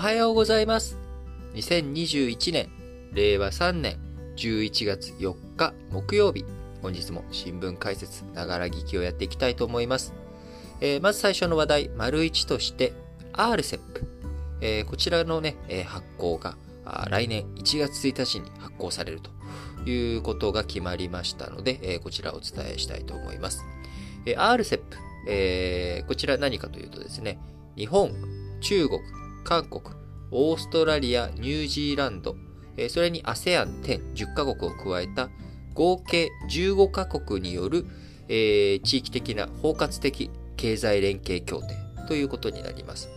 はようございます。2021年、令和3年11月4日木曜日、本日も新聞解説、ながら聞きをやっていきたいと思います。えー、まず最初の話題、丸1として、RCEP。えー、こちらのね、えー、発行が来年1月1日に発行されるということが決まりましたので、えー、こちらをお伝えしたいと思います。えー、RCEP、えー、こちら何かというとですね、日本、中国、韓国、オーストラリア、ニュージーランド、それに ASEAN10、10カ国を加えた合計15カ国による、えー、地域的な包括的経済連携協定ということになります。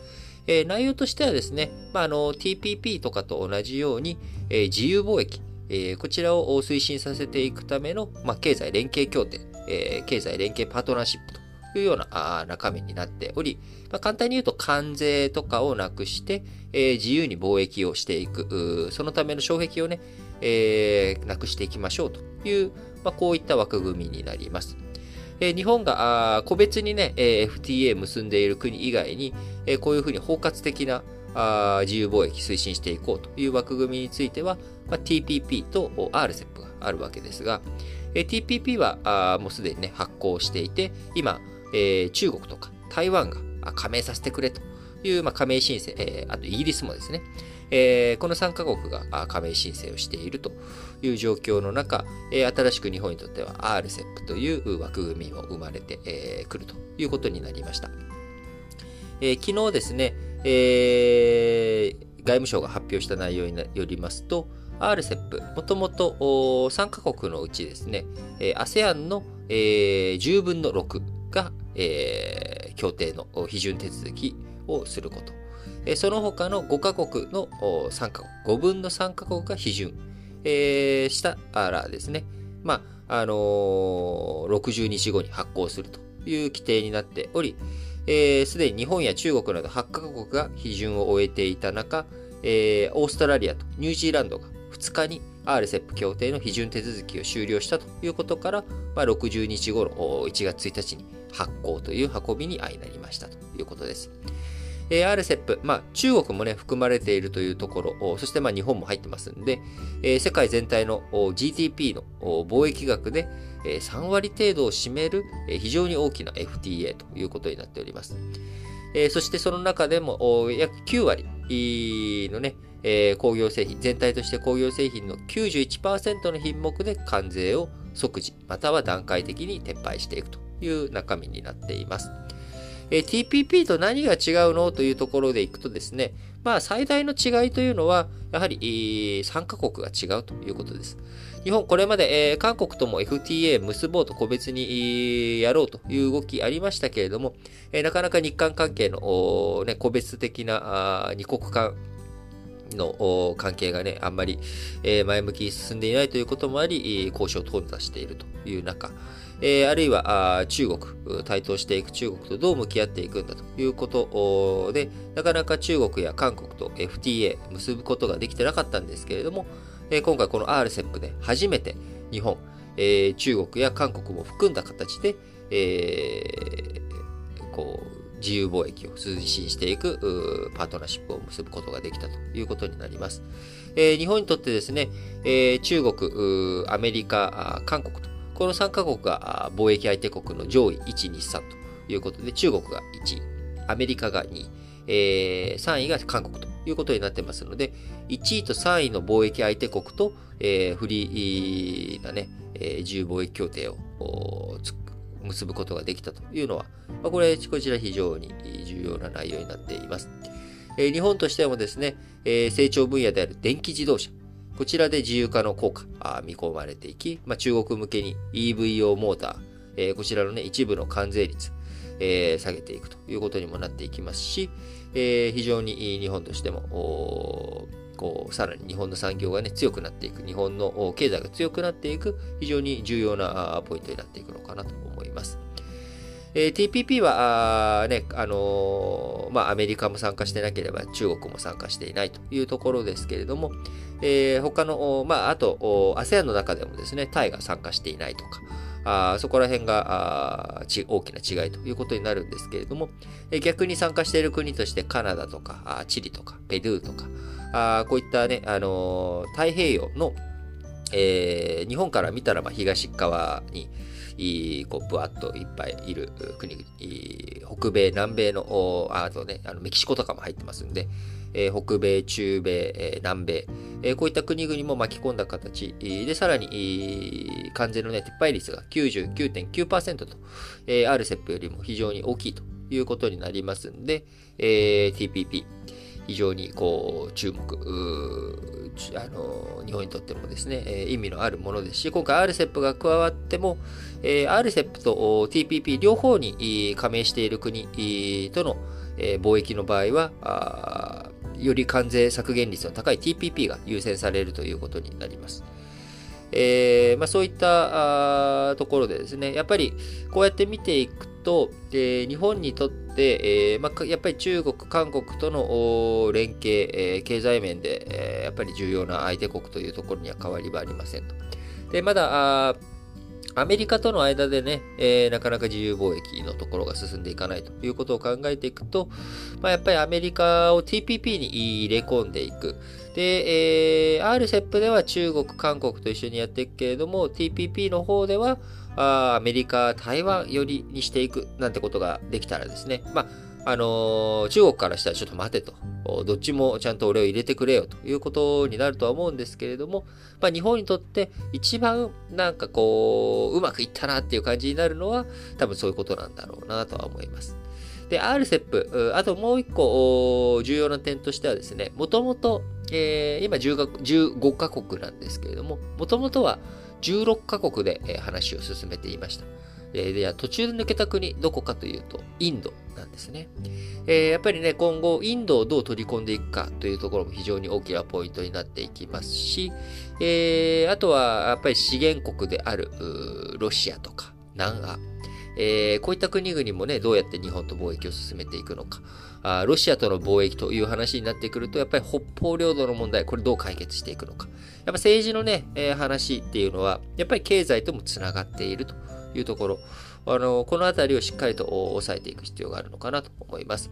えー、内容としてはですね、まあ、あの TPP とかと同じように、えー、自由貿易、えー、こちらを推進させていくための、まあ、経済連携協定、えー、経済連携パートナーシップというような中身になっており、まあ、簡単に言うと関税とかをなくして、えー、自由に貿易をしていく、そのための障壁をね、えー、なくしていきましょうという、まあ、こういった枠組みになります。え、日本が個別にね、え、FTA 結んでいる国以外に、え、こういうふうに包括的なあ自由貿易推進していこうという枠組みについては、まあ、TPP と RCEP があるわけですが、え、TPP はあもうすでにね、発行していて、今、えー、中国とか台湾が加盟させてくれという、まあ、加盟申請、えー、あとイギリスもですね、えー、この3カ国が加盟申請をしているという状況の中、えー、新しく日本にとっては RCEP という枠組みも生まれてく、えー、るということになりました。えー、昨日ですね、えー、外務省が発表した内容によりますと、RCEP、もともと3カ国のうちですね、ASEAN の、えー、10分の6が、えー、協定の批准手続きをすること。えその他の5カ国の3カ国、5分の3カ国が批准、えー、したらですね、まあ、あのー、60日後に発行するという規定になっており、す、えー、で、に日本や中国など8カ国が批准を終えていた中、えー、オーストラリアとニュージーランドが2日に RCEP 協定の批准手続きを終了したということから、まあ、60日後の1月1日に発行という運びに相なりましたということです。え RCEP、まあ、中国もね、含まれているというところ、そしてまあ日本も入ってますんで、え世界全体の GDP の貿易額で3割程度を占める非常に大きな FTA ということになっております。えそしてその中でも約9割のね、え工業製品、全体として工業製品の91%の品目で関税を即時、または段階的に撤廃していくという中身になっています。え TPP と何が違うのというところでいくとですね、まあ最大の違いというのは、やはり、え3カ国が違うということです。日本、これまで、えー、韓国とも FTA 結ぼうと個別に、えー、やろうという動きありましたけれども、えー、なかなか日韓関係の、ね、個別的なあ二国間の関係がね、あんまり、えー、前向きに進んでいないということもあり、交渉を頓挫しているという中、えー、あるいはあ中国、台頭していく中国とどう向き合っていくんだということで、なかなか中国や韓国と FTA 結ぶことができてなかったんですけれども、えー、今回この RCEP で初めて日本、えー、中国や韓国も含んだ形で、えー、こう自由貿易を推進していくパートナーシップを結ぶことができたということになります。えー、日本にとってですね、えー、中国、アメリカ、韓国とこの3カ国が貿易相手国の上位1、2、3ということで、中国が1位、アメリカが2位、えー、3位が韓国ということになってますので、1位と3位の貿易相手国と、えー、フリーなね、えー、自由貿易協定を結ぶことができたというのは、まあ、これ、こちら非常に重要な内容になっています。えー、日本としてもですね、えー、成長分野である電気自動車、こちらで自由化の効果あ見込まれていき、まあ、中国向けに EV 用モーター、えー、こちらのね、一部の関税率、えー、下げていくということにもなっていきますし、えー、非常に日本としても、こう、さらに日本の産業がね、強くなっていく、日本の経済が強くなっていく、非常に重要なポイントになっていくのかなと思います。えー、TPP は、ね、あのー、まあ、アメリカも参加してなければ中国も参加していないというところですけれども、えー、他の、まあ、あと、ASEAN の中でもですね、タイが参加していないとか、あそこら辺が大きな違いということになるんですけれども、え逆に参加している国としてカナダとか、あチリとか、ペルーとか、あこういったね、あのー、太平洋の、えー、日本から見たらま東側に、こう、ぶわっといっぱいいる国、北米、南米の、あとね、あのメキシコとかも入ってますんで、えー、北米、中米、えー、南米、えー、こういった国々も巻き込んだ形で、さらに、完全のね、撤廃率が99.9%と、えー、RCEP よりも非常に大きいということになりますんで、えー、TPP、非常にこう注目、あの日本にとってもですね、え意味のあるものですし、今回 RCEP が加わっても、え RCEP と TPP 両方に加盟している国との貿易の場合は、より関税削減率の高い TPP が優先されるということになります。えーまあ、そういったところでですね、やっぱりこうやって見ていくと、えー、日本にとって、えーまあ、やっぱり中国、韓国との連携、えー、経済面で、えー、やっぱり重要な相手国というところには変わりはありませんと。で、まだ、あアメリカとの間でね、えー、なかなか自由貿易のところが進んでいかないということを考えていくと、まあ、やっぱりアメリカを TPP に入れ込んでいく。で、えー、RCEP では中国、韓国と一緒にやっていくけれども、TPP の方では、あアメリカ、台湾寄りにしていくなんてことができたらですね、まあ、あのー、中国からしたらちょっと待てと。どっちもちゃんと俺を入れてくれよということになるとは思うんですけれども、まあ、日本にとって一番なんかこう、うまくいったなっていう感じになるのは、多分そういうことなんだろうなとは思います。で、RCEP、あともう一個重要な点としてはですね、もともと、えー、今15カ国なんですけれども、もともとは16カ国で話を進めていました。えー、では途中で抜けた国、どこかというと、インドなんですね。えー、やっぱりね、今後、インドをどう取り込んでいくかというところも非常に大きなポイントになっていきますし、えー、あとは、やっぱり資源国である、ロシアとか、南ア、えー、こういった国々もね、どうやって日本と貿易を進めていくのか。あロシアとの貿易という話になってくると、やっぱり北方領土の問題、これどう解決していくのか。やっぱ政治のね、えー、話っていうのは、やっぱり経済ともつながっているというところ。あの、このあたりをしっかりと抑えていく必要があるのかなと思います。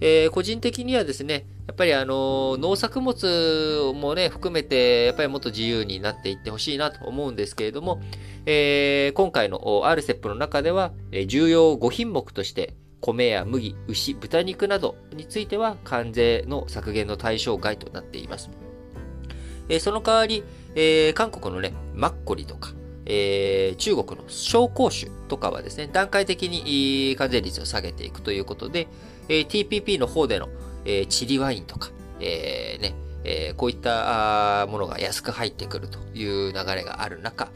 えー、個人的にはですね、やっぱりあの、農作物もね、含めて、やっぱりもっと自由になっていってほしいなと思うんですけれども、えー、今回の RCEP の中では、重要5品目として、米や麦、牛、豚肉などについては関税の削減の対象外となっています。えー、その代わり、えー、韓国のね、マッコリとか、えー、中国の小香酒とかはですね、段階的に関税率を下げていくということで、えー、TPP の方での、えー、チリワインとか、えー、ね、え、こういったものが安く入ってくるという流れがある中、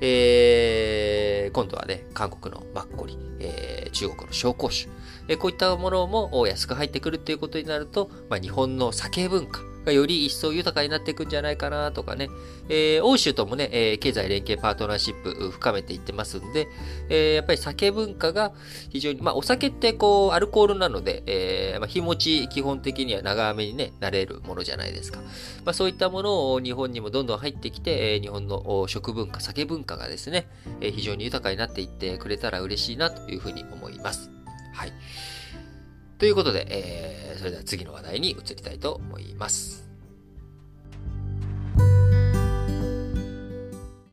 えー、今度はね、韓国のマッコリ、え、中国の小香酒、え、こういったものも安く入ってくるということになると、まあ、日本の酒文化、がより一層豊かになっていくんじゃないかなとかね、えー、欧州ともね、えー、経済連携パートナーシップ深めていってますんで、えー、やっぱり酒文化が非常に、まあお酒ってこう、アルコールなので、えー、まあ日持ち基本的には長めにね、なれるものじゃないですか。まあそういったものを日本にもどんどん入ってきて、えー、日本の食文化、酒文化がですね、えー、非常に豊かになっていってくれたら嬉しいなというふうに思います。はい。ということで、えー、それでは次の話題に移りたいと思います。